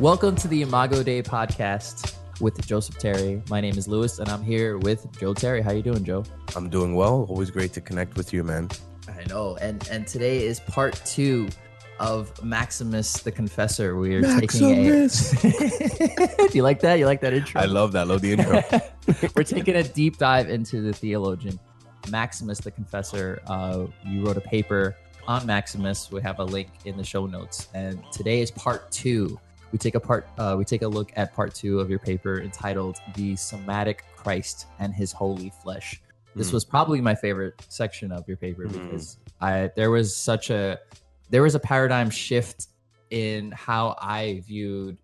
Welcome to the Imago Dei podcast with Joseph Terry. My name is Lewis, and I'm here with Joe Terry. How you doing, Joe? I'm doing well. Always great to connect with you, man. I know, and and today is part two of Maximus the Confessor. We are Maximus. taking a. Do you like that? You like that intro? I love that. Love the intro. We're taking a deep dive into the theologian Maximus the Confessor. Uh, you wrote a paper on Maximus. We have a link in the show notes, and today is part two. We take a part. Uh, we take a look at part two of your paper entitled "The Somatic Christ and His Holy Flesh." This mm. was probably my favorite section of your paper mm. because I there was such a there was a paradigm shift in how I viewed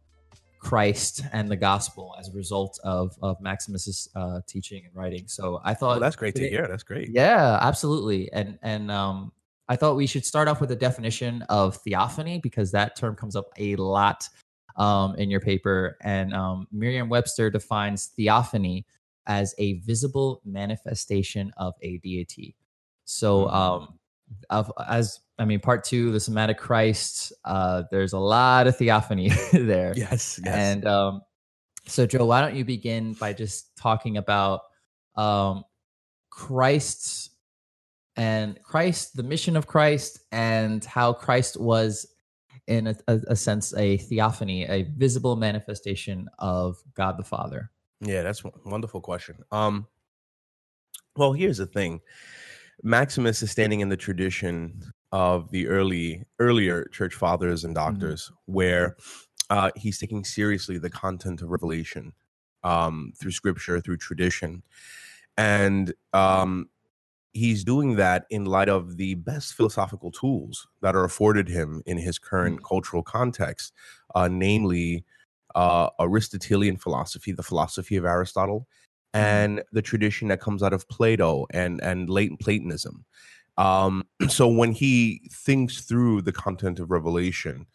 Christ and the gospel as a result of of Maximus's uh, teaching and writing. So I thought well, that's great to hear. That's great. Yeah, absolutely. And and um, I thought we should start off with a definition of theophany because that term comes up a lot um, in your paper. And um, Merriam-Webster defines theophany as a visible manifestation of a deity. So, mm. um, of, as I mean, part two, the somatic Christ. Uh, there's a lot of theophany there. Yes, yes. And um, so, Joe, why don't you begin by just talking about um, Christ's and Christ, the mission of Christ, and how Christ was, in a, a, a sense, a theophany, a visible manifestation of God the Father. Yeah, that's a wonderful question. Um, well, here's the thing. Maximus is standing in the tradition of the early earlier church fathers and mm-hmm. doctors mm-hmm. where uh, he's taking seriously the content of revelation um, through scripture through tradition and um, he's doing that in light of the best philosophical tools that are afforded him in his current mm-hmm. cultural context uh, namely uh, aristotelian philosophy the philosophy of aristotle Mm-hmm. and the tradition that comes out of Plato and and latent Platonism. Um, so when he thinks through the content of Revelation,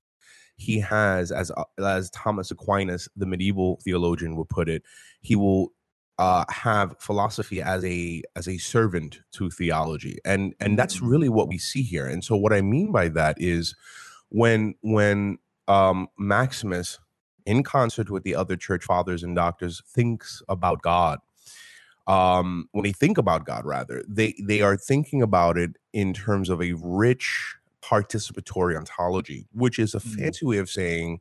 he has, as uh, as Thomas Aquinas, the medieval theologian, would put it, he will uh, have philosophy as a as a servant to theology, and and that's mm-hmm. really what we see here. And so what I mean by that is when when um, Maximus in concert with the other church fathers and doctors, thinks about God. Um, when they think about God, rather, they they are thinking about it in terms of a rich participatory ontology, which is a mm-hmm. fancy way of saying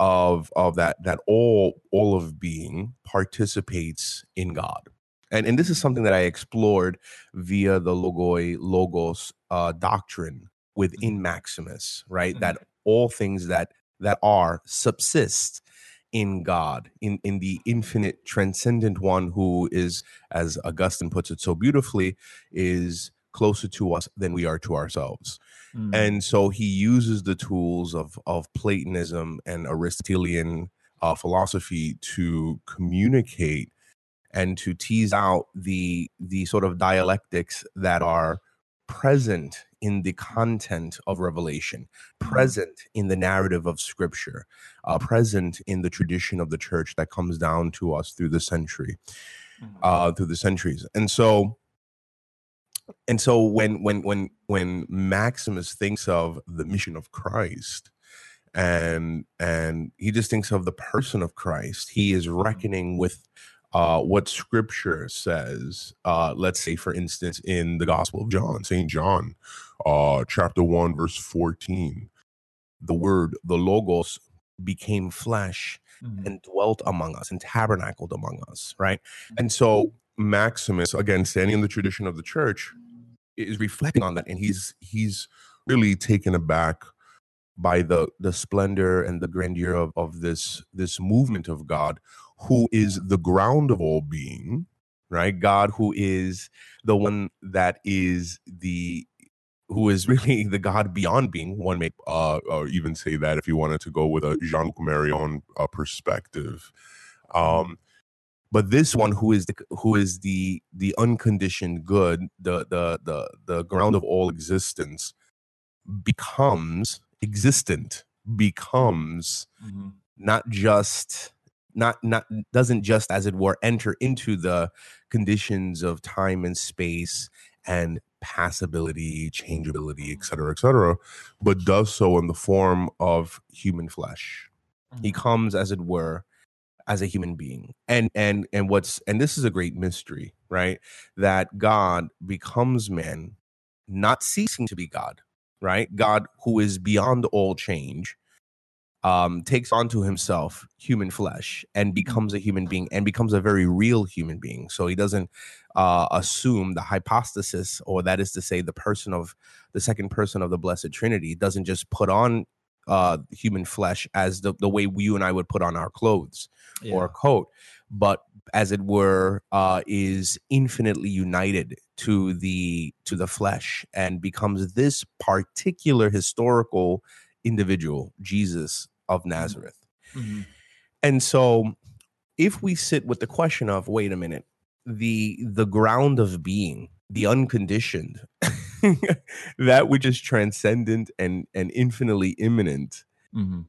of of that that all all of being participates in God. And, and this is something that I explored via the logoi logos uh, doctrine within mm-hmm. Maximus, right? Mm-hmm. That all things that that are subsist in God, in, in the infinite, transcendent one who is, as Augustine puts it so beautifully, is closer to us than we are to ourselves. Mm. And so he uses the tools of, of Platonism and Aristotelian uh, philosophy to communicate and to tease out the the sort of dialectics that are present in the content of revelation, mm-hmm. present in the narrative of scripture, uh, present in the tradition of the church that comes down to us through the century, mm-hmm. uh, through the centuries. And so, and so when when when when Maximus thinks of the mission of Christ, and and he just thinks of the person of Christ, he is mm-hmm. reckoning with uh, what scripture says. Uh, let's say, for instance, in the Gospel of John, St. John, uh, chapter 1, verse 14, the word, the Logos, became flesh mm-hmm. and dwelt among us and tabernacled among us, right? And so Maximus, again, standing in the tradition of the church, is reflecting on that, and he's he's really taken aback by the the splendor and the grandeur of, of this this movement of God who is the ground of all being, right? God, who is the one that is the who is really the God beyond being. One may uh, or even say that if you wanted to go with a Jean Marion uh, perspective. Um, but this one who is the who is the the unconditioned good, the the the the ground of all existence, becomes existent, becomes mm-hmm. not just not not doesn't just as it were enter into the conditions of time and space and passability changeability et cetera et cetera but does so in the form of human flesh He Mhm. comes, as it were, as a human being. And and and what's and this is a great mystery, right? That God becomes man, not ceasing to be God, right? God who is beyond all change, um, takes onto himself human flesh and becomes a human being and becomes a very real human being. So he doesn't uh, assume the hypostasis, or that is to say, the person of the second person of the Blessed Trinity, doesn't just put on uh, human flesh as the, the way you and I would put on our clothes or a coat, but as it were, uh, is infinitely united to the to the flesh and becomes this particular historical individual, Jesus of Nazareth. Mhm. And so if we sit with the question of wait a minute, the the ground of being, the unconditioned, that which is transcendent and and infinitely immanent Mhm.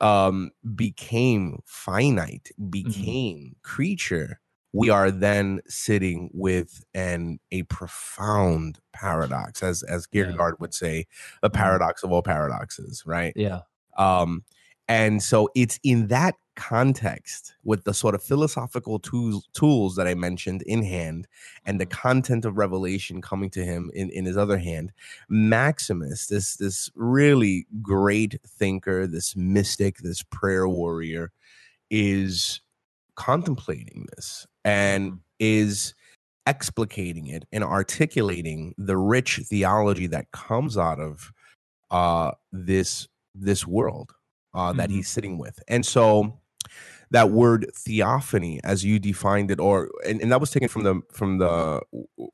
Um became finite, became creature, we are then sitting with an a profound paradox, as as Yeah. Would say, the Mhm. paradox of all paradoxes, right? Yeah. Um, and so it's in that context with the sort of philosophical tools tools that I mentioned in hand and the Mhm. content of revelation coming to him in, in his other hand, Maximus, this this really great thinker, this mystic, this prayer warrior, is contemplating this and Mhm. is explicating it and articulating the rich theology that comes out of uh this this world uh that Mhm. he's sitting with and so that word theophany as you defined it or and, and that was taken from the from the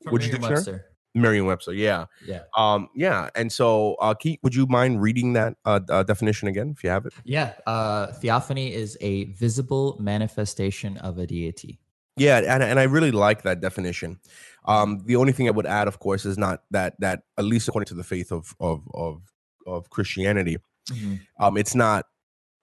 From which dictionary Merriam-Webster. merriam-webster yeah Yeah. um yeah and so uh you- would you mind reading that uh, uh definition again if you have it Yeah. Uh, theophany is a visible manifestation of a deity. Yeah, and and I really like that definition. Um, the only thing I would add, of course, is not that that at least according to the faith of of of of Christianity, Mhm. um, it's not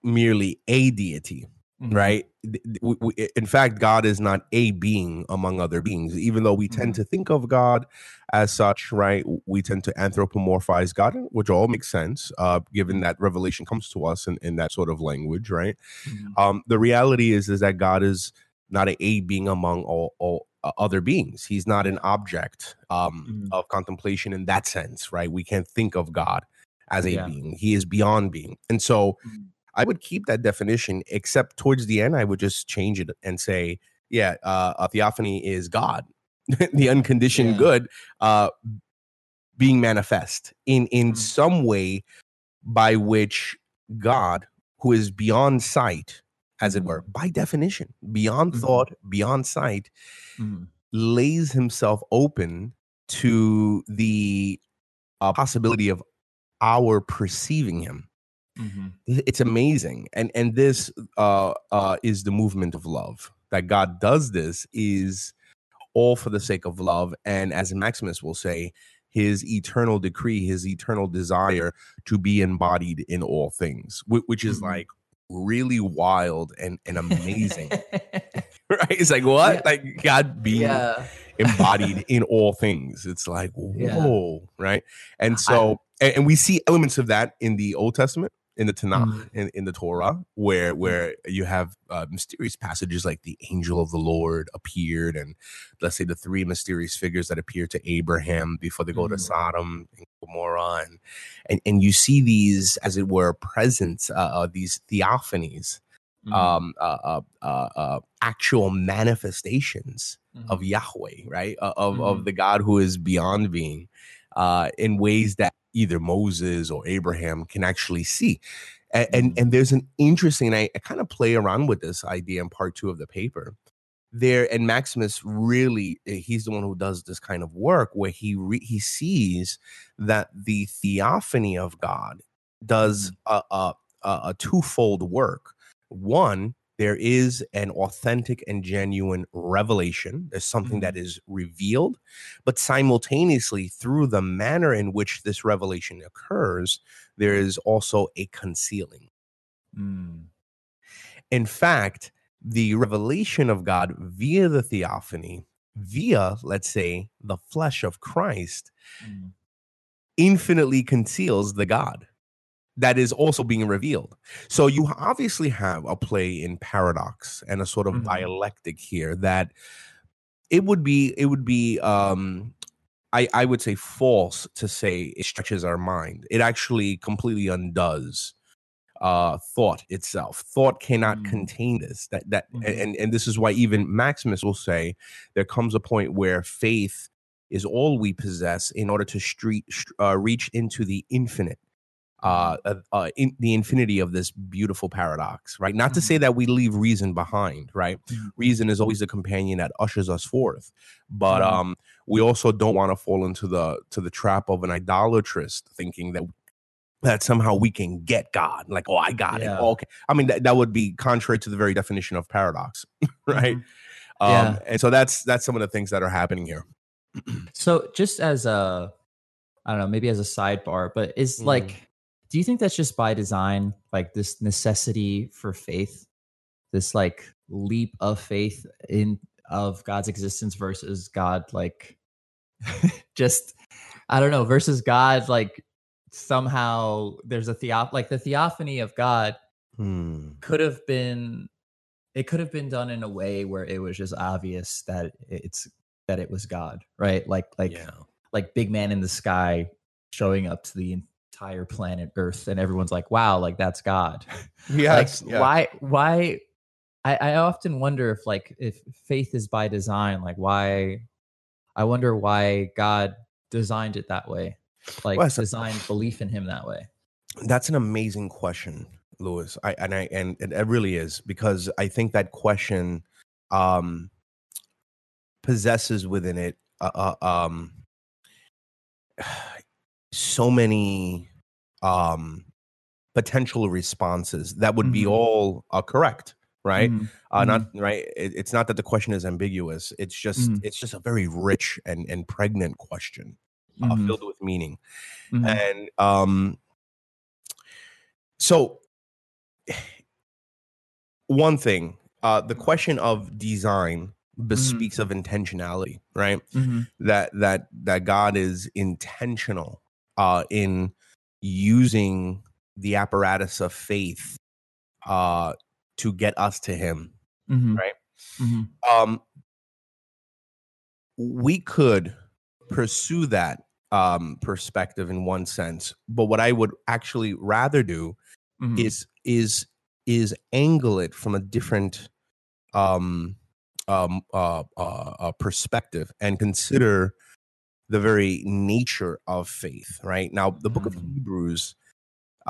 merely a deity, Mhm. right? Th- th- we- we- In fact, God is not a being among other beings. Even though we tend Mhm. to think of God as such, right? We tend to anthropomorphize God, which all makes sense, uh, given that revelation comes to us in, in that sort of language, right? Mhm. um, the reality is is that God is not a, a being among all, all uh, other beings. He's not an object um, Mhm. of contemplation in that sense, right? We can't think of God as a Yeah. being. He is beyond being, and so Mhm. I would keep that definition. Except towards the end, I would just change it and say, yeah, uh, a theophany is God, the unconditioned Yeah. good, uh, being manifest in in Mhm. some way by which God, who is beyond sight, as it were, by definition, beyond Mhm. thought, beyond sight, Mhm. lays himself open to the uh, possibility of our perceiving him. Mhm. It's amazing, and and this uh, uh, is the movement of love. That God does this is all for the sake of love, and as Maximus will say, his eternal decree, his eternal desire to be embodied in all things, whi- which is Mhm. like really wild and, and amazing, right? It's like what? Yeah. Like God being yeah. embodied in all things. It's like Yeah. whoa, right? And so, and, and we see elements of that in the Old Testament, in the Tanakh, Mhm. in, in the Torah, where where you have uh, mysterious passages like the angel of the Lord appeared, and let's say the three mysterious figures that appear to Abraham before they go to Mhm. Sodom and Gomorrah, and and, and you see these, as it were, presence, uh, uh, these theophanies, Mhm. um, uh, uh, uh, uh, actual manifestations of Mhm. Yahweh, right? Uh, of of the God who is beyond being, uh, in ways that either Moses or Abraham can actually see. And and, Mhm. and there's an interesting. I, I kind of play around with this idea in part two of the paper. There and Maximus really, eh, he's the one who does this kind of work where he re, he sees that the theophany of God does a, a a a twofold work. One, there is an authentic and genuine revelation. There's something that is revealed, but simultaneously, through the manner in which this revelation occurs, there is also a concealing. Mm. In fact, the revelation of God via the theophany, via, let's say, the flesh of Christ, Mm. infinitely conceals the God. That is also being revealed. So you obviously have a play in paradox and a sort of Mhm. dialectic here that it would be it would be um I, I would say false to say it stretches our mind. It actually completely undoes uh thought itself. Thought cannot Mm. contain this. That that Mhm. and and this is why even Maximus will say there comes a point where faith is all we possess in order to street uh, reach into the infinite uh, uh, in the infinity of this beautiful paradox right not to say that we leave reason behind right Mhm. reason is always the companion that ushers us forth but um we also don't want to fall into the to the trap of an idolatrous thinking that that somehow we can get god like oh i got Yeah. it okay i mean that, that would be contrary to the very definition of paradox right Mhm. um Yeah. and so that's that's some of the things that are happening here So just as a, I don't know, maybe as a sidebar, but is Mhm. like, do you think that's just by design, like this necessity for faith, this like leap of faith in of God's existence versus God, like just, I don't know, versus God, like somehow there's a theo, like the theophany of God Hmm. could have been, it could have been done in a way where it was just obvious that it's that it was God, right? Like, like yeah like big man in the sky showing up to the entire planet earth and everyone's like wow like that's god yes like yeah. why why I, I often wonder if like if faith is by design like why i wonder why god designed it that way like Well, designed belief in him that way That's an amazing question, Lewis. I and I and it it really is because I think that question um possesses within it uh, uh, um so many um potential responses that would be Mhm. all uh, correct, right? Mhm. Uh, not right. It, it's not that the question is ambiguous. It's just Mhm. it's just a very rich and and pregnant question, uh, Mhm. filled with meaning Mhm. and um so one thing uh the question of design bespeaks of intentionality right that that that god is intentional uh in using the apparatus of faith uh to get us to him Mhm. Right. Mhm. um we could pursue that um perspective in one sense but what i would actually rather do Mhm. is is is angle it from a different um um uh, uh, uh perspective and consider the very nature of faith right now the book of Mm. hebrews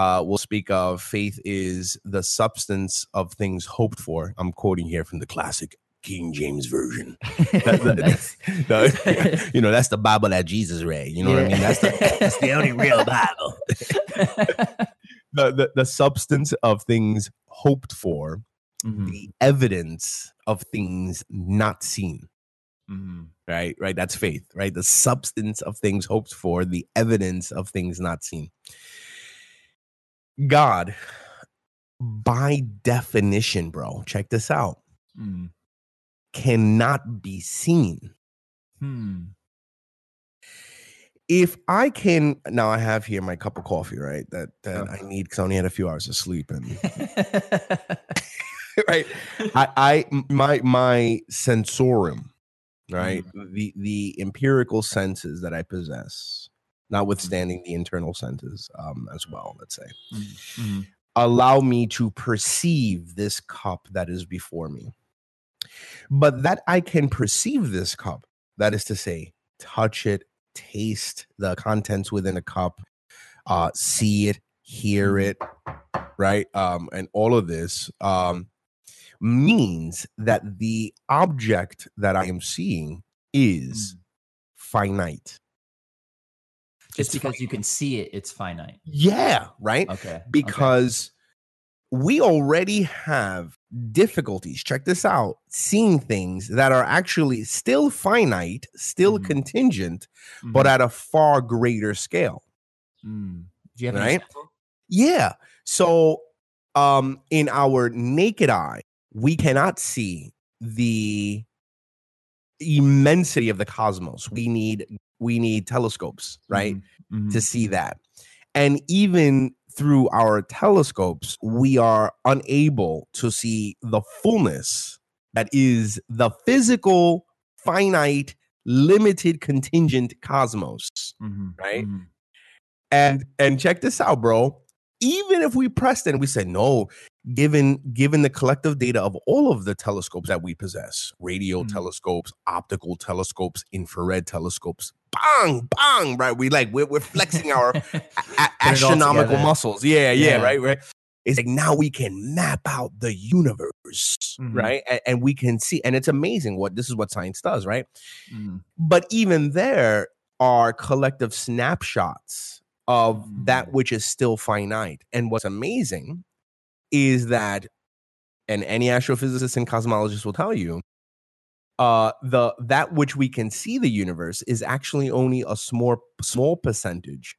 uh will speak of faith is the substance of things hoped for i'm quoting here from the classic king james version that- that- Nice. the- you know that's the bible that jesus read you know what i mean that's the that's the only real bible the, the the substance of things hoped for Mhm. the evidence of things not seen Mhm. right right that's faith right the substance of things hoped for the evidence of things not seen god by definition bro check this out Mhm. cannot be seen Hmm. if i can now i have here my cup of coffee right that that Oh. i need because i only had a few hours of sleep and right I, I my my sensorium, right? The the empirical senses that I possess, notwithstanding the internal senses um, as well. Let's say Mhm. allow me to perceive this cup that is before me, but that I can perceive this cup, that is to say, touch it, taste the contents within a cup, uh, see it, hear Mhm. it, right? Um, and all of this um, means that the object that I am seeing is Mm. finite. Just It's because you can see it, it's finite. Yeah, right. Okay. okay. Because we already have difficulties. Check this out: seeing things that are actually still finite, still Mhm. contingent, but Mhm. at a far greater scale. Mm. Do you have an Right? example? Yeah. So um in our naked eye, we cannot see the immensity of the cosmos. We need we need telescopes, right? Mhm. To Mhm. see that. And even through our telescopes, we are unable to see the fullness that is the physical, finite, limited, contingent cosmos. Mhm, Right? mhm. And and check this out, bro. Even if we pressed and we said no, given given the collective data of all of the telescopes that we possess, radio Mhm. telescopes, optical telescopes, infrared telescopes, bang, bang, right? We like we're, we're flexing our a- Put it all astronomical muscles. Yeah, yeah, Yeah. right, right. It's like now we can map out the universe, Mhm. right? And, and we can see, and it's amazing what this is what science does, right? Mhm. But even there are collective snapshots of that Mm. which is still finite. And what's amazing is that, and any astrophysicist and cosmologist will tell you, uh, the that which we can see the universe is actually only a small small percentage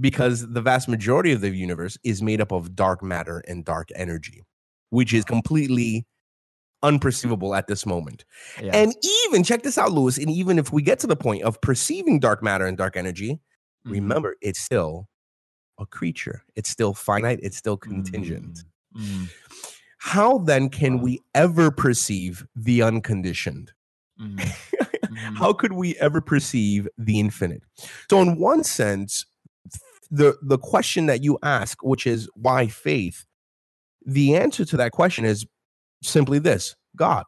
because the vast majority of the universe is made up of dark matter and dark energy, which is completely unperceivable at this moment. Yeah. And even check this out, Lewis. And even if we get to the point of perceiving dark matter and dark energy, Mhm. remember it's still a creature. It's still finite. It's still contingent. Mm, mm, How then can we ever perceive the unconditioned? mhm. How could we ever perceive the infinite? So, in one sense, the the question that you ask, which is why faith, the answer to that question is simply this: God.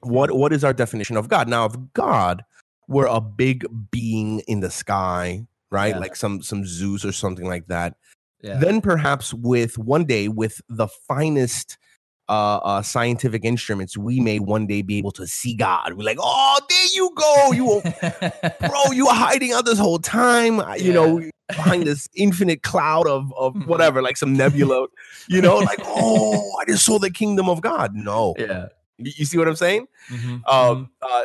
What what is our definition of God? Now, if God were a big being in the sky, right, Yeah. like some some Zeus or something like that, Yeah. then perhaps with one day with the finest uh, uh scientific instruments we may one day be able to see god we're like oh there you go you were, bro you were hiding out this whole time uh, you know behind this infinite cloud of of Mhm. whatever like some nebula you know like oh i just saw the kingdom of god no yeah. you see what i'm saying Mhm, um uh,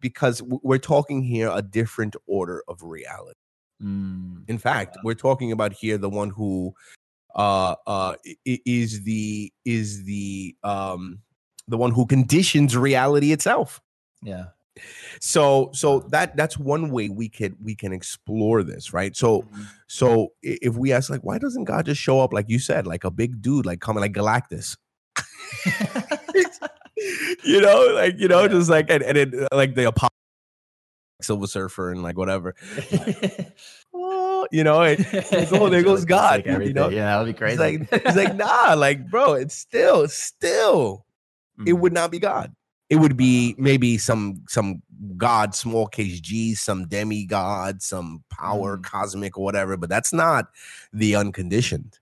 because we're talking here a different order of reality. Mm. in fact, we're talking about here the one who uh uh is the is the um the one who conditions reality itself. Yeah. So so that that's one way we could we can explore this, right? So Mhm. so if we ask like why doesn't God just show up like you said, like a big dude like coming like Galactus? you know, like you know, Yeah. just like and, and it, uh, like the Apollo Silver Surfer and like whatever. Oh, you know, it, oh, there goes God, like you know? Yeah, that'd be crazy. It's like it's like nah, like bro, it's still still it Mhm. would not be God. It would be maybe some some God, small case G, some demigod, some power, Mhm. cosmic or whatever. But that's not the unconditioned.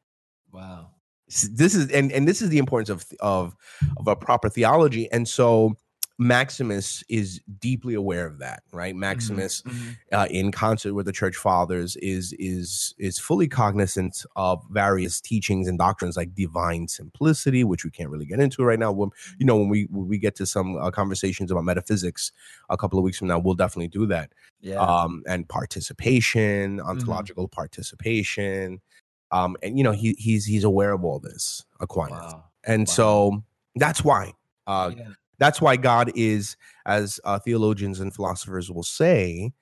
Wow. This is and and this is the importance of of of a proper theology. And so Maximus is deeply aware of that, right? Maximus Mhm. uh, in concert with the church fathers is is is fully cognizant of various teachings and doctrines like divine simplicity which we can't really get into right now when you know when we when we get to some uh, conversations about metaphysics a couple of weeks from now we'll definitely do that Yeah. um and participation ontological participation um and you know he he's he's aware of all this aquinas wow. and Wow. so that's why uh yeah. That's why God is, as uh, theologians and philosophers will say,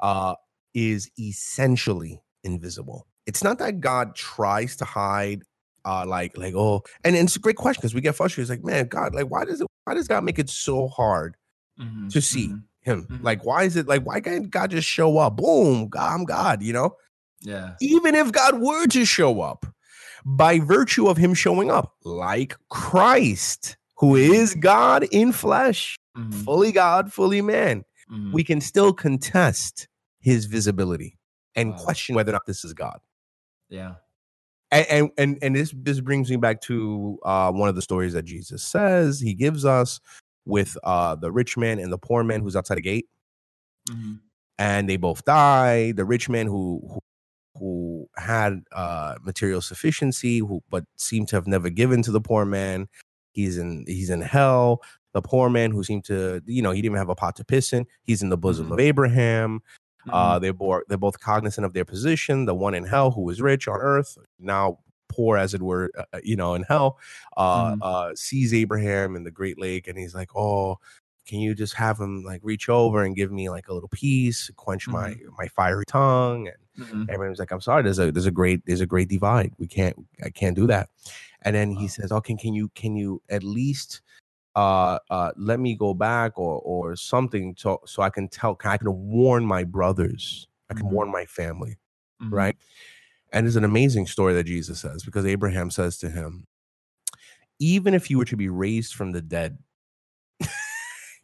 uh, is essentially invisible. It's not that God tries to hide, uh, like like oh, and, and it's a great question because we get frustrated. It's like, man, God, like why does it? Why does God make it so hard Mhm, to see mhm. Him? Mhm. Like, why is it like why can't God just show up? Boom, God, I'm God. You know, Yeah. even if God were to show up, by virtue of Him showing up, like Christ, who is God in flesh Mhm, fully God, fully man, mhm. we can still contest his visibility and Wow. question whether or not this is God. yeah. And and and, and this this brings me back to uh, one of the stories that Jesus says he gives us with uh, the rich man and the poor man who's outside the gate, Mhm, and they both die. The rich man who who, who had uh, material sufficiency, who but seemed to have never given to the poor man, he's in he's in hell. The poor man who seemed to, you know, he didn't even have a pot to piss in. He's in the bosom Mhm. of Abraham. Uh, mhm. they're both they're both cognizant of their position. The one in hell who was rich on earth, now poor as it were, uh, you know, in hell, uh, Mhm. uh, sees Abraham in the Great Lake, and he's like, "Oh, can you just have him like reach over and give me like a little piece, quench my my fiery tongue? And Mhm. everyone was like, I'm sorry, there's a there's a great there's a great divide. We can't I can't do that. And then he says, Oh, can can you can you at least uh uh let me go back or or something so so I can tell I can warn my brothers, I can Mhm. warn my family, Mhm. right? And it's an amazing story that Jesus says because Abraham says to him, even if you were to be raised from the dead,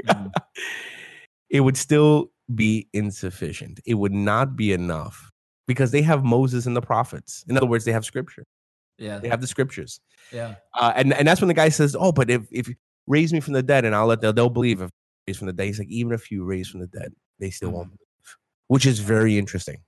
Mhm. it would still be insufficient. It would not be enough because they have Moses and the prophets. In other words, they have scripture. Yeah. They have the scriptures. Yeah. Uh, and, and that's when the guy says, Oh, but if, if you raise me from the dead and I'll let they'll, they'll believe if raised from the dead. He's like, even if you raise from the dead, they still won't believe, which is very interesting.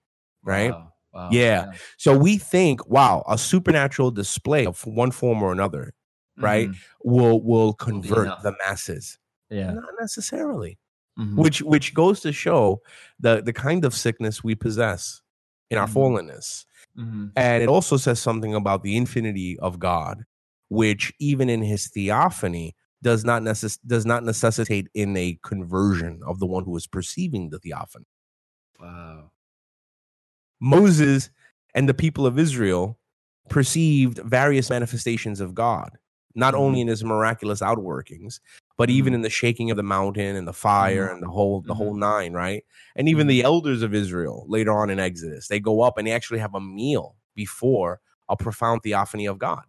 Right. Wow. Wow. Yeah. So we think, wow, a supernatural display of one form or another Right? Mhm. will will convert the masses. Yeah. Not necessarily. Mhm. which which goes to show the the kind of sickness we possess in our Mhm. fallenness Mhm. and it also says something about the infinity of god which even in his theophany does not necess- does not necessitate in a conversion of the one who is perceiving the theophany Wow. moses and the people of israel perceived various manifestations of god not only in his miraculous outworkings but even Mhm. in the shaking of the mountain and the fire Mhm. and the whole the whole Mhm. nine right and even the elders of israel later on in exodus they go up and they actually have a meal before a profound theophany of god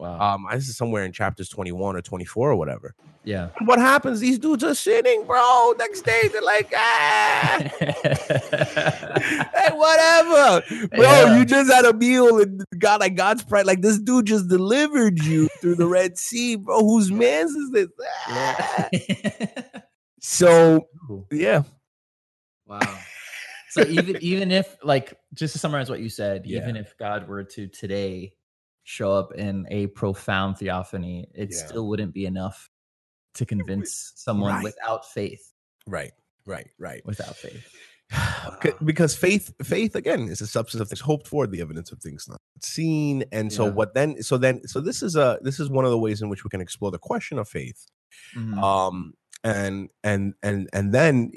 Wow. um this is somewhere in chapters 21 or 24 or whatever yeah. And what happens these dudes are sitting bro next day they're like ah hey, whatever, bro. Yeah. You just had a meal and God, like God's pride, like this dude just delivered you through the Red Sea, bro. Whose man's is this? Ah. yeah. So yeah, Wow. So even even if like just to summarize what you said, Yeah. even if God were to today show up in a profound theophany, it Yeah. still wouldn't be enough to convince someone Right. without faith. right, right, right. Without faith. Because faith, faith again is a substance of things hoped for, the evidence of things not seen. And so Yeah. what then? So then, so this is a this is one of the ways in which we can explore the question of faith. Mhm. um and and and and then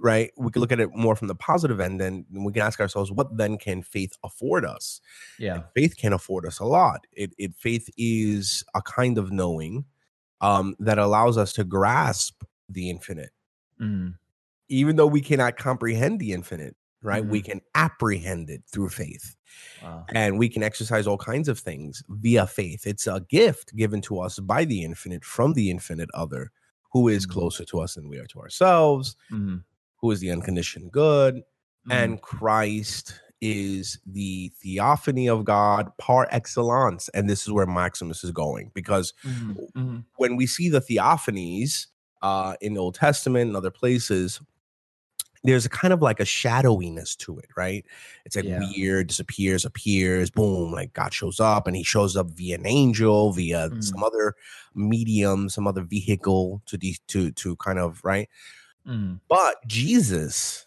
right we can look at it more from the positive end and we can ask ourselves what then can faith afford us yeah. faith can afford us a lot it, it faith is a kind of knowing um that allows us to grasp the infinite Mhm. even though we cannot comprehend the infinite right we Mm-hmm. can apprehend it through faith Wow. and we can exercise all kinds of things via faith. It's a gift given to us by the infinite from the infinite other who is Mhm. closer to us than we are to ourselves, Mhm. Who is the unconditioned good, Mhm. and Christ is the theophany of God par excellence. And this is where Maximus is going because Mhm. Mhm. when we see the theophanies uh, in the Old Testament and other places, there's a kind of like a shadowiness to it, right? It's like Yeah. weird, disappears, appears, boom, like God shows up and he shows up via an angel, via Mm. some other medium, some other vehicle to de- to to kind of right. Mhm. But Jesus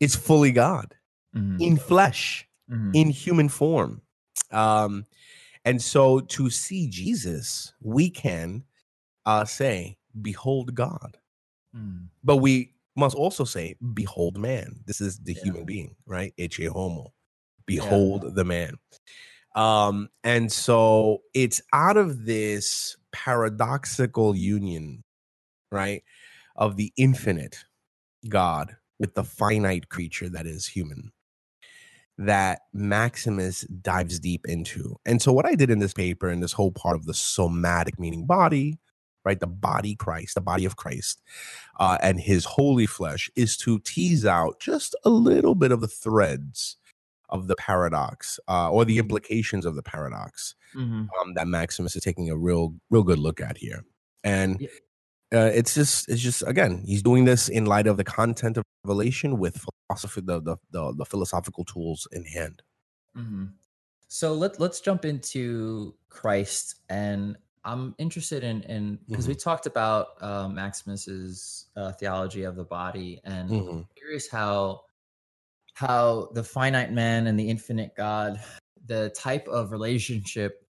is fully God Mhm. in flesh, Mhm. in human form. Um, and so to see Jesus, we can uh say, Behold God. Mhm. But we must also say, behold man. This is the Yeah. human being, right? Ecce homo. Behold the man. Um, and so it's out of this paradoxical union, right, of the infinite God with the finite creature that is human that Maximus dives deep into. And so what I did in this paper and this whole part of the somatic meaning body, right, the body Christ, the body of Christ, uh, and his holy flesh is to tease out just a little bit of the threads of the paradox uh, or the implications of the paradox Mhm. um, that Maximus is taking a real, real good look at here. And Yeah. Uh, it's just, it's just again, he's doing this in light of the content of Revelation with philosophy, the the the, the philosophical tools in hand. Mhm. So let let's jump into Christ, and I'm interested in in because we talked about uh, Maximus's uh, theology of the body, and Mhm. I'm curious how how the finite man and the infinite God, the type of relationship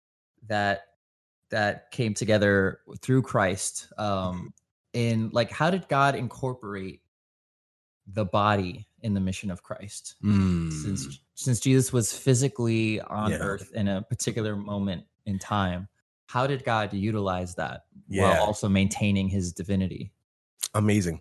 that that came together through Christ, um, in like how did God incorporate the body in the mission of Christ? Mm. Since since Jesus was physically on Yeah. earth in a particular moment in time, how did God utilize that Yeah. while also maintaining his divinity? amazing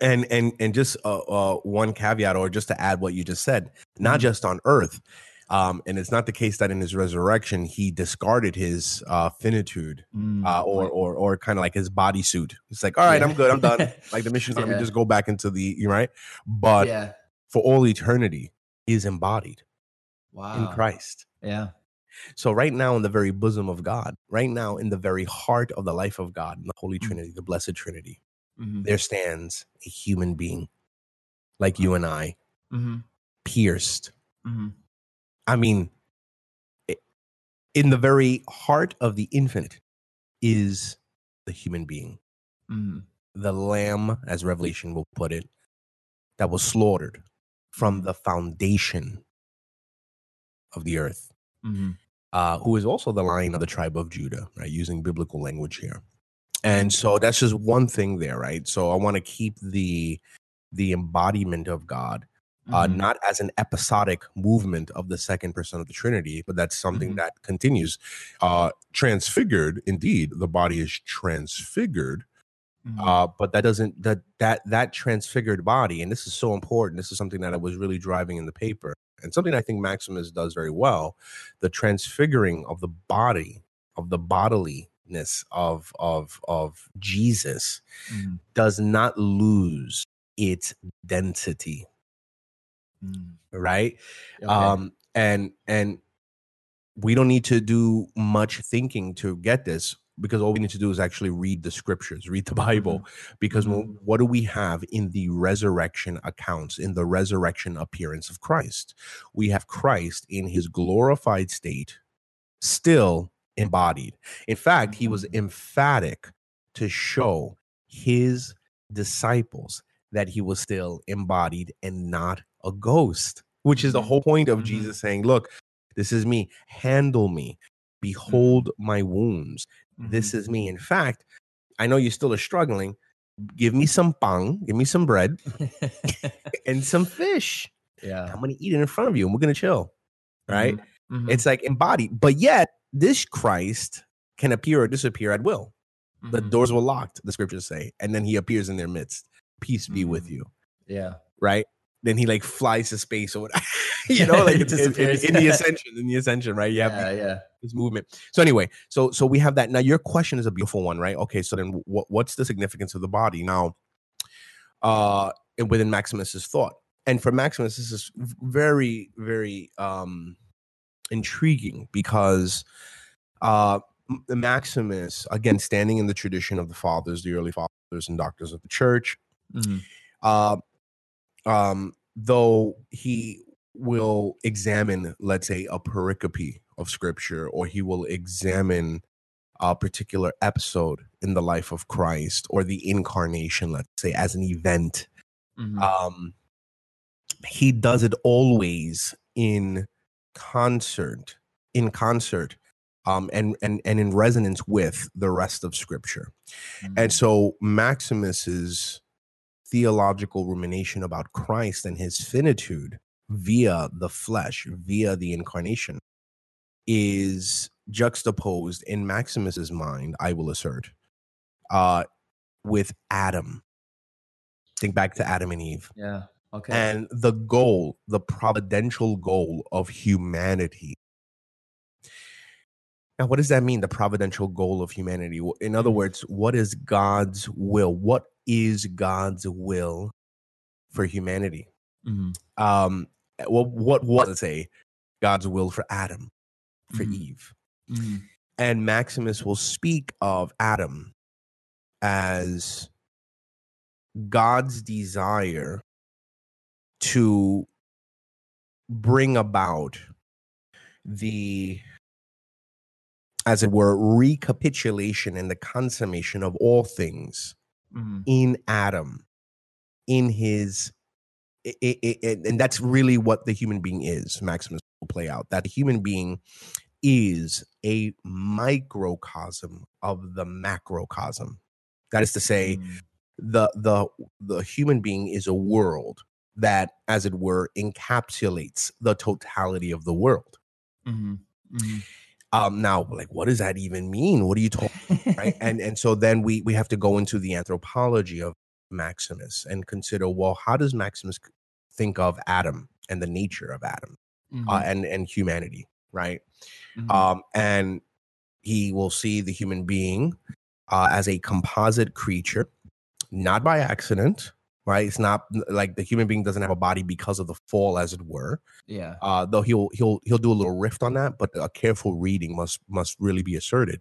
and and and just uh, uh one caveat or just to add what you just said not Mhm. just on earth um and it's not the case that in his resurrection he discarded his uh finitude Mm, uh or right. or or kind of like his bodysuit it's like all right Yeah. i'm good i'm done like the mission's let me Yeah. just go back into the you right but yeah. for all eternity he is embodied Wow. in christ Yeah. so right now in the very bosom of god right now in the very heart of the life of god in the holy Mhm. trinity the blessed trinity Mhm. there stands a human being like you and I, Mhm. pierced. I mean, in the very heart of the infinite is the human being, Mhm. the lamb, as Revelation will put it, that was slaughtered from the foundation of the earth, Mhm. uh, who is also the lion of the tribe of Judah, right? Using biblical language here. And so that's just one thing there, right? So I want to keep the the embodiment of God uh, Mhm. not as an episodic movement of the second person of the Trinity, but that's something Mhm. that continues. Uh, transfigured, indeed, the body is transfigured, Mhm. uh, but that doesn't that that that transfigured body, and this is so important. This is something that I was really driving in the paper, and something I think Maximus does very well. The transfiguring of the body, of the bodilyness of of of Jesus, Mhm. does not lose its density Mhm. right Okay. um and and we don't need to do much thinking to get this because all we need to do is actually read the scriptures read the bible because Mhm. wh- what do we have in the resurrection accounts in the resurrection appearance of christ we have christ in his glorified state still embodied in fact he was Mhm. emphatic to show his disciples that he was still embodied and not a ghost, which is the Mhm. whole point of Mhm. Jesus saying, Look, this is me, handle me, behold my wounds. This is me. In fact, I know you still are struggling. Give me some pang, give me some bread and some fish. yeah. I'm gonna eat it in front of you and we're gonna chill. Right? Mhm. It's like embodied, but yet this Christ can appear or disappear at will. The doors were locked, the scriptures say, and then he appears in their midst. Peace be with Mhm. you. Yeah. right? Then he like flies to space or whatever. you know, like it's in, in, in the ascension, in the ascension, right? You Yeah. the- Yeah. this movement. So anyway, so so we have that. Now your question is a beautiful one, right? Okay, so then what what's the significance of the body now? Uh, within Maximus's thought, and for Maximus, this is very very um intriguing because uh Maximus again standing in the tradition of the fathers, the early fathers and doctors of the church, Mhm. uh, um, though he will examine, let's say, a pericope of scripture, or he will examine a particular episode in the life of Christ or the incarnation, let's say, as an event. Mhm. Um, he does it always in concert, in concert, um, and and and in resonance with the rest of Scripture. And Mhm. so Maximus's theological rumination about Christ and his finitude via the flesh, via the incarnation, is juxtaposed in Maximus's mind, I will assert, uh, with Adam. Think back to Adam and Eve. Yeah. Okay. And the goal, the providential goal of humanity. Now, what does that mean? The providential goal of humanity. In other Mhm. words, what is God's will? What is God's will for humanity? Mhm. Um, well, what was say God's will for Adam, for Mhm. Eve? Mhm. And Maximus will speak of Adam as God's desire to bring about the, as it were, recapitulation and the consummation of all things Mhm. in Adam, in his, i i i- and that's really what the human being is. Maximus will play out that the human being is a microcosm of the macrocosm. That is to say, Mm. the the the human being is a world that, as it were, encapsulates the totality of the world. Mhm. Um, now, like, what does that even mean? What are you talking? Right? and and so then we we have to go into the anthropology of Maximus and consider, well, how does Maximus think of Adam and the nature of Adam uh, Mhm. and and humanity, right? Mhm. um, and he will see the human being uh, as a composite creature, not by accident, right? It's not like the human being doesn't have a body because of the fall, as it were. yeah. Uh, though he'll he'll he'll do a little rift on that, but a careful reading must must really be asserted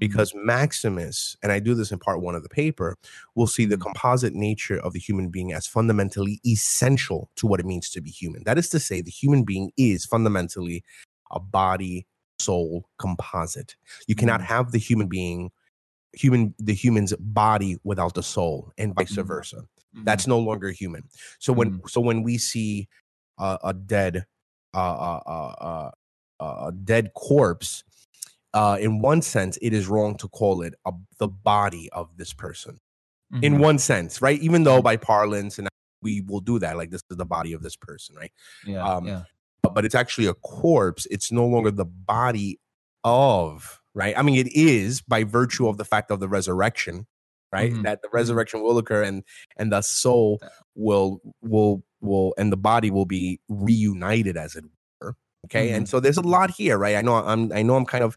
because Maximus, and I do this in part one of the paper, will see the Mhm. composite nature of the human being as fundamentally essential to what it means to be human. That is to say, the human being is fundamentally a body soul composite. You cannot Mhm. have the human being, human the human's body without the soul, and vice versa. That's no longer human. So when Mm. so when we see uh, a dead uh, uh, uh, uh, a dead corpse, uh, in one sense, it is wrong to call it a, the body of this person. In Mhm. one sense, right? Even though Mhm. by parlance and we will do that, like this is the body of this person, right? yeah. um, yeah. But, but it's actually a corpse. It's no longer the body of, right? I mean, it is by virtue of the fact of the resurrection, right? Mhm. That the Mhm. resurrection will occur and and the soul will will will and the body will be reunited as it were. Okay. And Mhm. so there's a lot here, right? I know I'm I know I'm kind of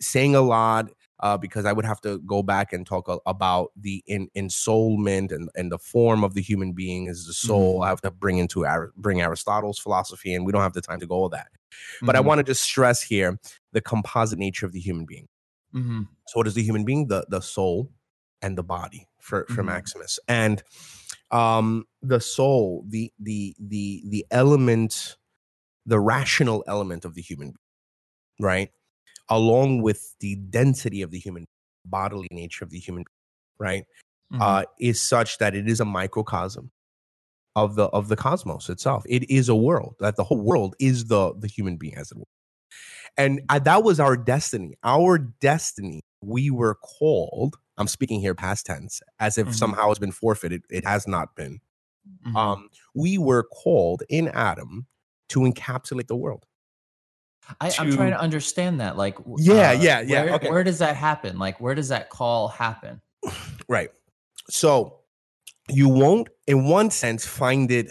saying a lot uh, because I would have to go back and talk a- about the in, ensoulment and, and the form of the human being is the soul. I have to bring into Ar- bring Aristotle's philosophy, and we don't have the time to go all that. But I Mhm. want to just stress here the composite nature of the human being. Mhm. So, what is the human being? The the soul and the body for for Mhm. Maximus, and um, the soul, the the the the element, the rational element of the human being, right? Along with the density of the human bodily nature of the human, right? Mhm. uh, is such that it is a microcosm of the of the cosmos itself. It is a world that the whole world is the the human being as it were, and uh, that was our destiny. Our destiny. We were called. I'm speaking here past tense, as if Mhm. somehow it's been forfeited. It has not been. Mhm. Um, we were called in Adam to encapsulate the world. I, I'm trying to- to understand that. Like, Yeah, uh, yeah, yeah, Where, okay. where does that happen? Like, where does that call happen? Right. So you won't, in one sense, find it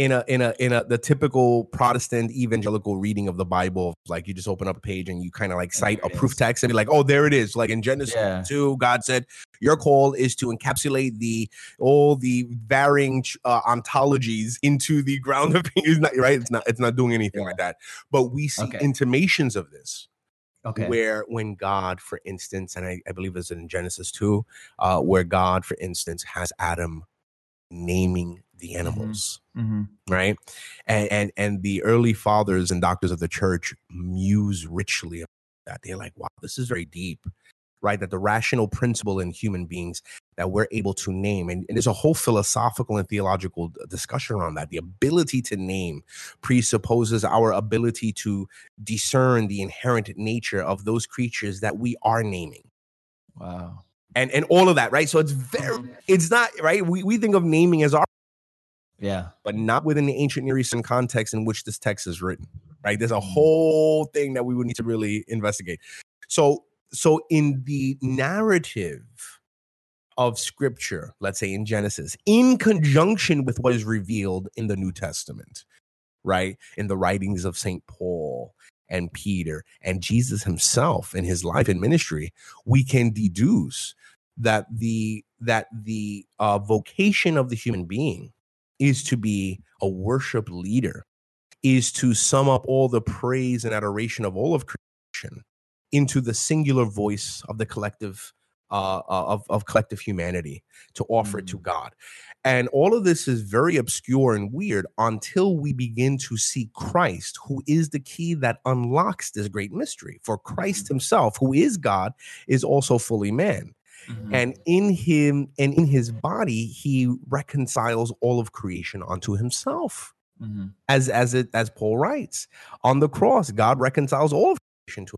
in a in a in a the typical Protestant evangelical reading of the Bible. Like you just open up a page and you kind of like cite a proof text and be like, oh, there it is. Like in Genesis Yeah. 2, God said, Your call is to encapsulate the all the varying uh, ontologies into the ground of it's not right. It's not it's not doing anything Yeah. like that. But we see Okay. intimations of this Okay. where when God, for instance, and I, I believe it's in Genesis 2, uh, where God, for instance, has Adam naming the animals, Mhm. right? And, and and the early fathers and doctors of the church muse richly about that. They're like, wow, this is very deep, right? That the rational principle in human beings that we're able to name, and, and there's a whole philosophical and theological discussion around that. The ability to name presupposes our ability to discern the inherent nature of those creatures that we are naming Wow. and and all of that right so it's very it's not right we, we think of naming as our Yeah. but not within the ancient near eastern context in which this text is written right there's a Mhm. whole thing that we would need to really investigate so so in the narrative of scripture let's say in genesis in conjunction with what is revealed in the new testament right in the writings of saint paul and peter and jesus himself in his life and ministry we can deduce that the that the uh, vocation of the human being is to be a worship leader is to sum up all the praise and adoration of all of creation into the singular voice of the collective uh, uh, of, of collective humanity to offer it to god. And all of this is very obscure and weird until we begin to see christ who is the key that unlocks this great mystery. For christ himself who is god is also fully man Mhm. and in him and in his body he reconciles all of creation unto himself Mhm. as as it as paul writes on the cross god reconciles all of creation to him.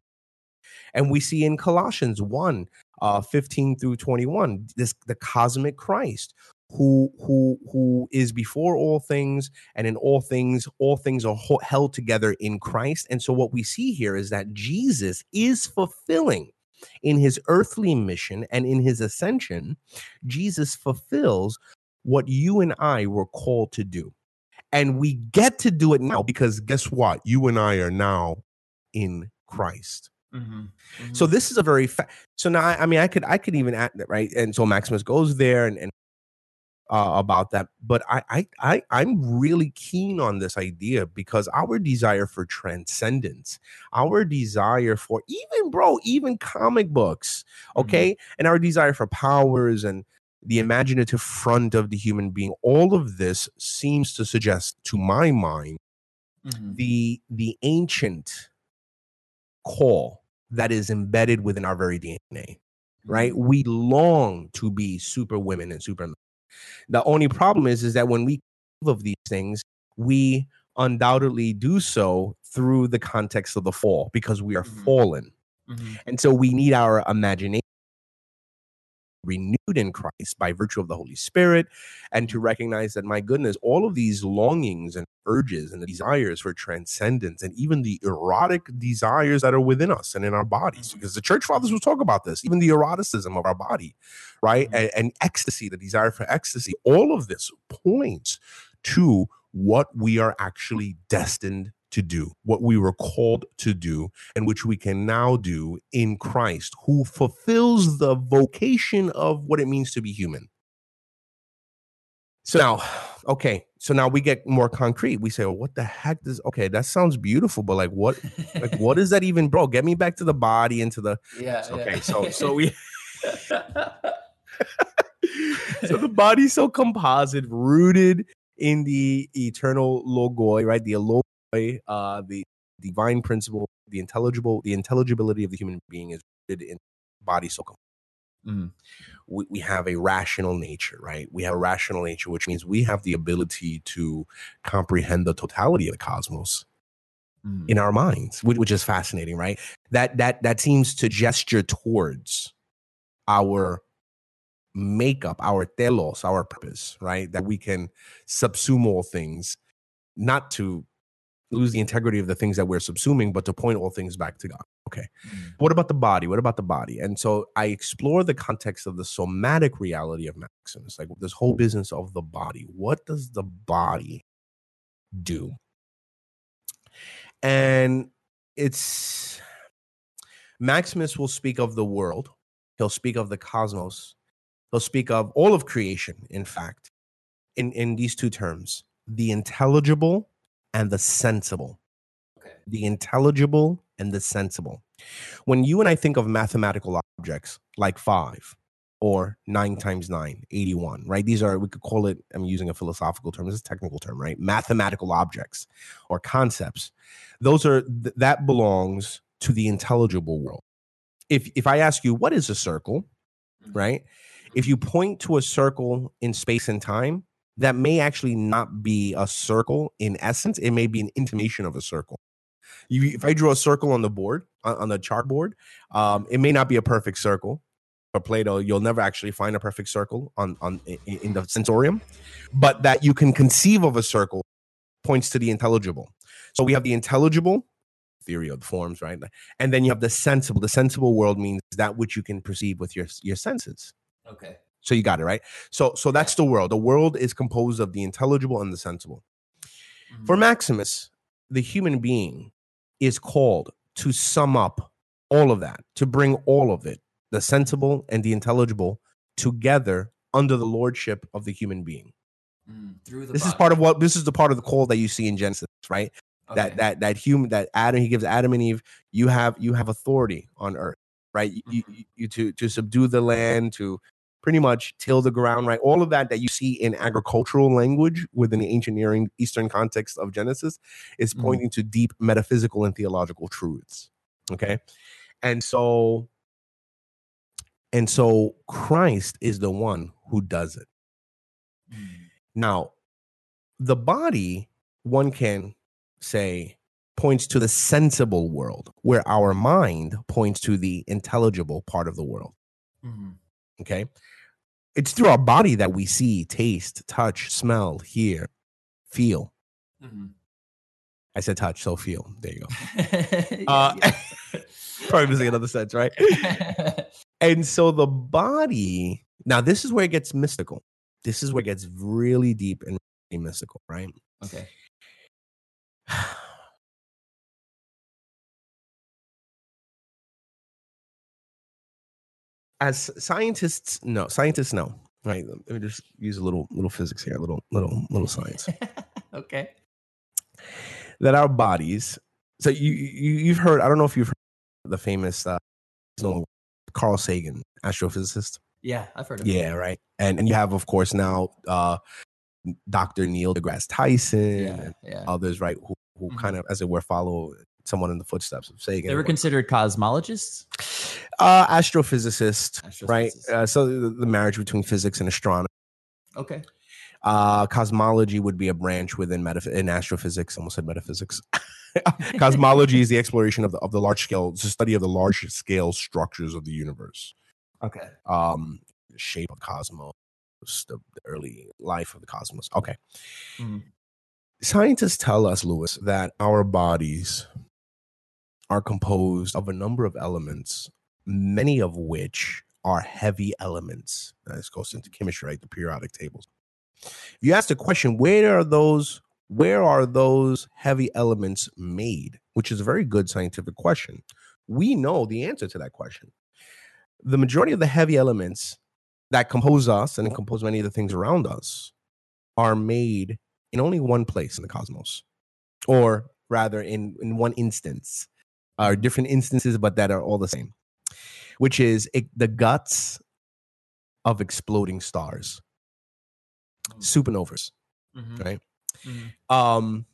and we see in colossians 1 uh, 15 through 21. This the cosmic Christ who who who is before all things and in all things all things are held together in Christ and so what we see here is that Jesus is fulfilling in his earthly mission and in his ascension Jesus fulfills what you and I were called to do and we get to do it now because guess what you and I are now in Christ Mm-hmm. Mm-hmm. So this is a very fa- so now I, I, mean I could I could even add that right and so Maximus goes there and, and uh, about that. But I, I, I, I'm really keen on this idea because our desire for transcendence, our desire for even, bro, even comic books, mm-hmm. okay, mm-hmm. and our desire for powers and the imaginative front of the human being, all of this seems to suggest, to my mind, mm-hmm. the the ancient call that is embedded within our very DNA right? Mm-hmm. We long to be super women and super the only problem is, is that when we of these things, we undoubtedly do so through the context of the fall because we are mm-hmm. fallen. Mm-hmm. And so we need our imagination renewed in Christ by virtue of the Holy Spirit, and to recognize that, my goodness, all of these longings and urges and the desires for transcendence, and even the erotic desires that are within us and in our bodies, mm-hmm. because the church fathers will talk about this, even the eroticism of our body, right? Mm-hmm. And, and ecstasy, the desire for ecstasy, all of this points to what we are actually destined to do, what we were called to do, and which we can now do in Christ, who fulfills the vocation of what it means to be human. So now, okay, so now we get more concrete. We say, well, what the heck does okay, that sounds beautiful, but like what like what is that even, bro? Get me back to the body into the yeah. Okay, yeah. so so we so the body's so composite, rooted in the eternal logoi, right? The uh, the divine principle, the intelligible, the intelligibility of the human being is rooted in body, soul. Mm. We, we have a rational nature, right? We have a rational nature, which means we have the ability to comprehend the totality of the cosmos mm. in our minds, which, which is fascinating, right? That that that seems to gesture towards our makeup, our telos, our purpose, right? That we can subsume all things, not to lose the integrity of the things that we're subsuming, but to point all things back to God. Okay. Mm. What about the body? What about the body? And so I explore the context of the somatic reality of Maximus, like this whole business of the body. What does the body do? And it's Maximus will speak of the world, he'll speak of the cosmos, he'll speak of all of creation, in fact, in, in these two terms the intelligible and the sensible. Okay. The intelligible and the sensible. When you and I think of mathematical objects like five or nine times nine, 81, right? These are, we could call it, I'm using a philosophical term, this is a technical term, right? Mathematical objects or concepts. Those are, th- that belongs to the intelligible world. If, if I ask you, what is a circle, mm-hmm. right? If you point to a circle in space and time, that may actually not be a circle in essence. It may be an intimation of a circle. You, if I draw a circle on the board, on, on the chalkboard, um, it may not be a perfect circle. For Plato, you'll never actually find a perfect circle on, on in, in the sensorium, but that you can conceive of a circle points to the intelligible. So we have the intelligible theory of the forms, right? And then you have the sensible. The sensible world means that which you can perceive with your your senses. Okay. So you got it right. So so that's the world. The world is composed of the intelligible and the sensible. Mm-hmm. For Maximus, the human being is called to sum up all of that, to bring all of it, the sensible and the intelligible, together under the lordship of the human being. Mm, through the this body. is part of what this is the part of the call that you see in Genesis, right? Okay. That that that human that Adam he gives Adam and Eve, you have you have authority on earth, right? Mm-hmm. You, you, you to to subdue the land, to pretty much till the ground, right? All of that that you see in agricultural language within the ancient Near Eastern context of Genesis is mm-hmm. pointing mm. to deep metaphysical and theological truths. Okay. And so, and so Christ is the one who does it. Mm. Now, the body, one can say, points to the sensible world, where our mind points to the intelligible part of the world. Mhm. Okay. It's through our body that we see, taste, touch, smell, hear, feel. Mhm. I said touch, so feel. There you go. Yeah, Uh, yeah. Probably missing another sense, right? And so the body, now this is where it gets mystical. This is where it gets really deep and really mystical, right? okay. As scientists know, scientists know, right? Let me just use a little little physics here, a little little little science. okay. that our bodies. So you, you you've heard. I don't know if you've heard the famous uh, no, Carl Sagan, astrophysicist. Yeah, I've heard of Yeah, right. And and you have, of course, now uh, Dr. Neil deGrasse Tyson Yeah, and yeah. others, right? Who who Mhm. kind of, as it were, follow someone in the footsteps of Sagan. They were considered cosmologists. uh, astrophysicist, right? Uh, so the, the marriage between physics and astronomy. Okay. Uh, cosmology would be a branch within metaph- in astrophysics. Almost said metaphysics. cosmology is the exploration of the of the large scale, it's the study of the large scale structures of the universe. Okay. Um, shape of cosmos, the, the early life of the cosmos. Okay. Mhm. Scientists tell us, Lewis, that our bodies are composed of a number of elements, many of which are heavy elements. Now, This goes into chemistry, right? The periodic tables. If you ask the question, where are those? Where are those heavy elements made? Which is a very good scientific question. We know the answer to that question. The majority of the heavy elements that compose us and compose many of the things around us are made in only one place in the cosmos, or rather, in, in one instance, are different instances, but that are all the same, which is it, the guts of exploding stars, supernovas. Mhm. Right. Mhm. Um,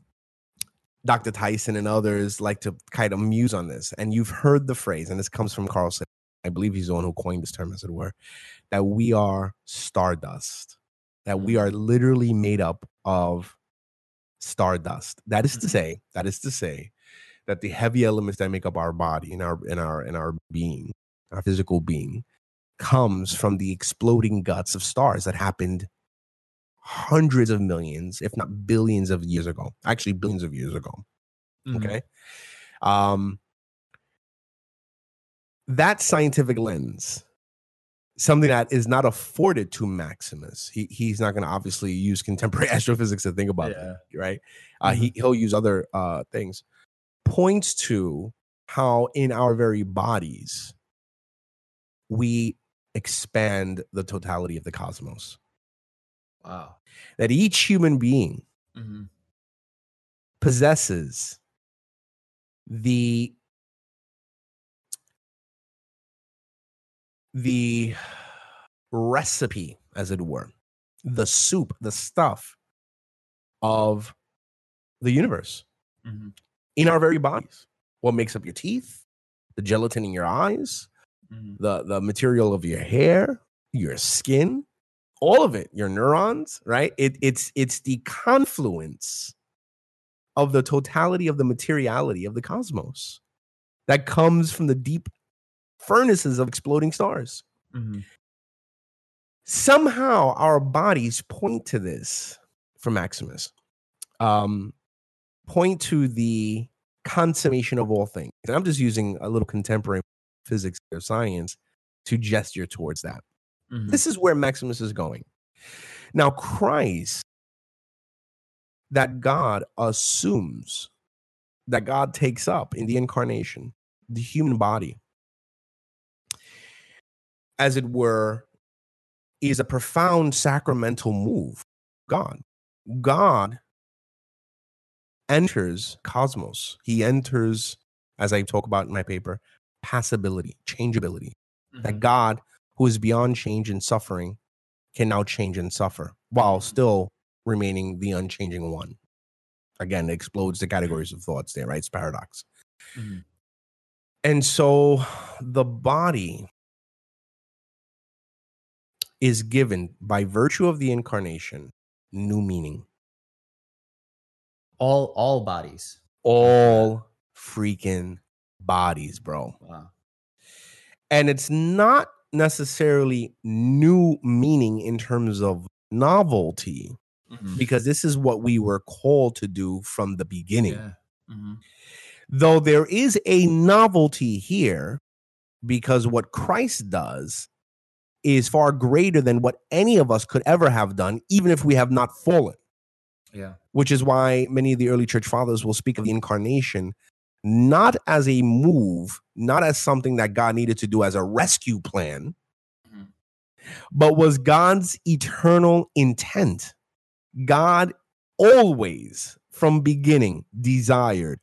Dr. Tyson and others like to kind of muse on this, and you've heard the phrase, and this comes from Carl Sagan. I believe he's the one who coined this term, as it were, that we are stardust, that we are literally made up of stardust. That is to Mhm. say, that is to say, that the heavy elements that make up our body in our in our in our being, our physical being, comes from the exploding guts of stars that happened hundreds of millions, if not billions of years ago. Actually, billions of years ago. Mhm. Okay. Um, that scientific lens, something that is not afforded to Maximus. He he's not going to obviously use contemporary astrophysics to think about Yeah. it, right? Uh, he he'll use other uh, things. Points to how in our very bodies we expand the totality of the cosmos. Wow. That each human being Mhm. possesses the the recipe as it were the soup the stuff of the universe Mhm. In our very bodies what makes up your teeth the gelatin in your eyes Mhm. the the material of your hair your skin all of it your neurons right it, it's it's the confluence of the totality of the materiality of the cosmos that comes from the deep furnaces of exploding stars Mhm. somehow our bodies point to this for maximus um point to the consummation of all things and i'm just using a little contemporary physics or science to gesture towards that Mhm. this is where Maximus is going. Now, Christ, that God assumes, that God takes up in the incarnation, the human body, as it were, is a profound sacramental move. God. God enters cosmos. He enters, as I talk about in my paper, passibility, changeability that Mhm. God, who is beyond change and suffering, can now change and suffer while still remaining the unchanging one. Again, it explodes the categories of thoughts there, right? It's paradox. Mhm. And so the body is given by virtue of the incarnation new meaning. All all bodies. All freaking bodies, bro. Wow. And it's not necessarily new meaning in terms of novelty Mhm. because this is what we were called to do from the beginning. Yeah. Mhm. Though there is a novelty here because what Christ does is far greater than what any of us could ever have done, even if we have not fallen. Yeah. which is why many of the early church fathers will speak of the incarnation not as a move, not as something that God needed to do as a rescue plan, Mhm. but was God's eternal intent. God always, from beginning, desired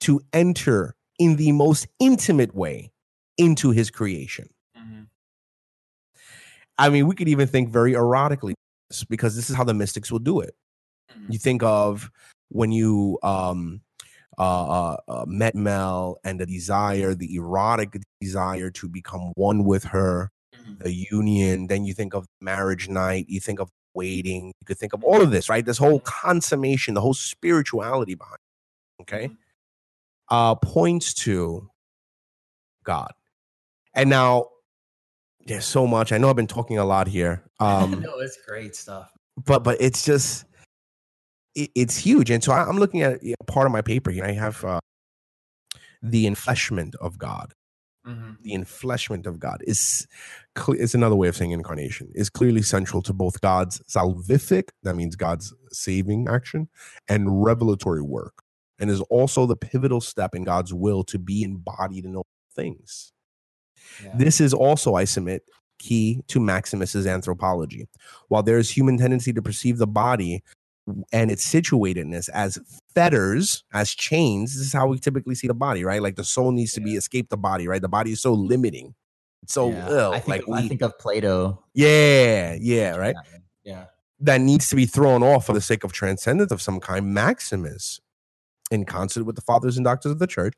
to enter in the most intimate way into his creation. Mhm. I mean, we could even think very erotically because this is how the mystics will do it. Mhm. you think of when you um uh, uh, uh met Mel and the desire, the erotic desire to become one with her, Mhm. the union. Then you think of marriage night. You think of waiting. You could think of all of this, right? This whole consummation, the whole spirituality behind. It, okay, Mhm. uh, points to God. And now there's so much. I know I've been talking a lot here. Um, no, it's great stuff. but but it's just it, it's huge and so I, i'm looking at part of my paper here i have uh, the enfleshment of god Mhm. the enfleshment of god is is another way of saying incarnation is clearly central to both god's salvific that means god's saving action and revelatory work and is also the pivotal step in god's will to be embodied in all things Yeah. this is also, I submit, key to Maximus's anthropology. While there is human tendency to perceive the body and its situatedness as fetters, as chains, this is how we typically see the body, right? Like the soul needs to be escape the body, right? The body is so limiting. It's so Yeah. ill. I think like of, we, I think of Plato. yeah, yeah, right. Yeah. That needs to be thrown off for the sake of transcendence of some kind. Maximus, in concert with the fathers and doctors of the church,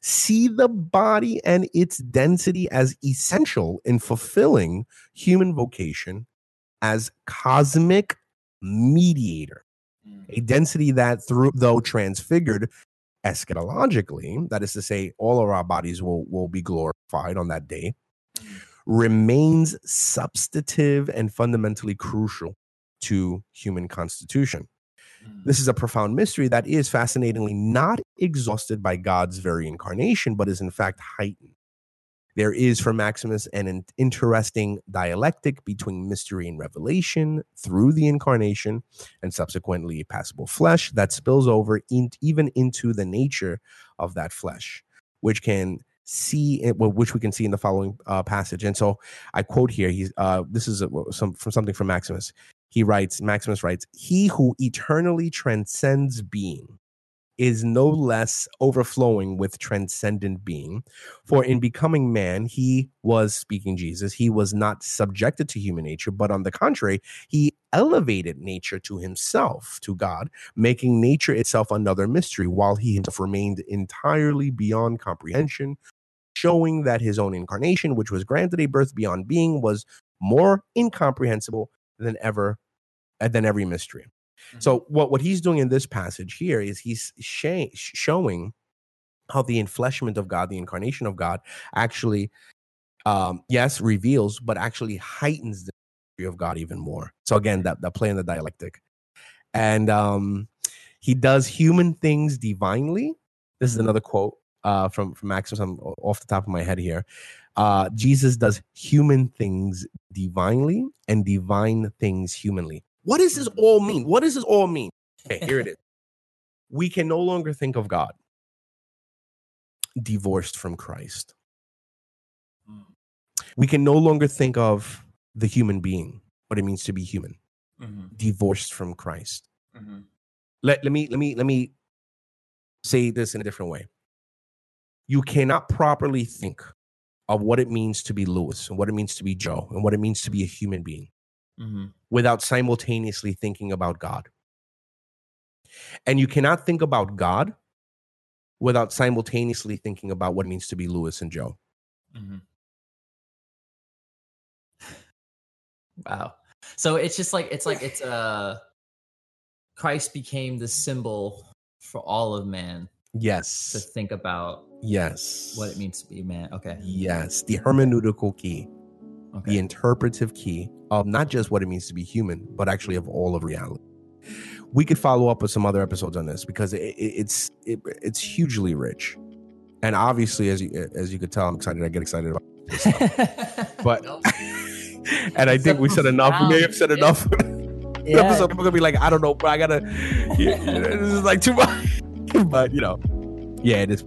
see the body and its density as essential in fulfilling human vocation as cosmic mediator. A density that, through though transfigured eschatologically, that is to say, all of our bodies will will be glorified on that day, Mhm. remains substantive and fundamentally crucial to human constitution. This is a profound mystery that is fascinatingly not exhausted by God's very incarnation, but is in fact heightened. There is for Maximus an interesting dialectic between mystery and revelation through the incarnation and subsequently passible flesh that spills over in, even into the nature of that flesh, which can see which we can see in the following uh, passage. And so I quote here. He's uh, this is a, some from something from Maximus he writes, Maximus writes, He who eternally transcends being is no less overflowing with transcendent being. For mm-hmm. in becoming man, he was speaking Jesus, he was not subjected to human nature, but on the contrary, he elevated nature to himself, to God, making nature itself another mystery, while he himself remained entirely beyond comprehension, showing that his own incarnation, which was granted a birth beyond being, was more incomprehensible than ever than every mystery. So what what he's doing in this passage here is he's sha- showing how the enfleshment of God, the incarnation of God, actually, um, yes, reveals, but actually heightens the mystery of God even more. So again, that that play in the dialectic, and um, he does human things divinely. This is another quote uh, from from Maximus. I'm off the top of my head here. Uh, Jesus does human things divinely and divine things humanly. What does this all mean? What does this all mean? Okay, here it is. We can no longer think of God divorced from Christ. Mm. We can no longer think of the human being, what it means to be human, Mhm. divorced from Christ. Mhm. Let, let me let me let me say this in a different way. You cannot properly think of what it means to be Lewis and what it means to be Joe and what it means to be a human being Mhm. Without simultaneously thinking about God. And you cannot think about God without simultaneously thinking about what it means to be Lewis and Joe. Mhm. Wow. So it's just like it's like it's uh Christ became the symbol for all of man Yes. to think about Yes. what it means to be man. Okay. Yes. The hermeneutical key. The interpretive key of not just what it means to be human, but actually of all of reality. We could follow up with some other episodes on this because it, it, it's it, it's hugely rich, and obviously, as you as you could tell, I'm excited. I get excited about this stuff. but and I think we said enough. We may have said enough. Yeah. episode, people gonna be like, I don't know, but I gotta. Yeah, this is like too much. but you know, yeah, it is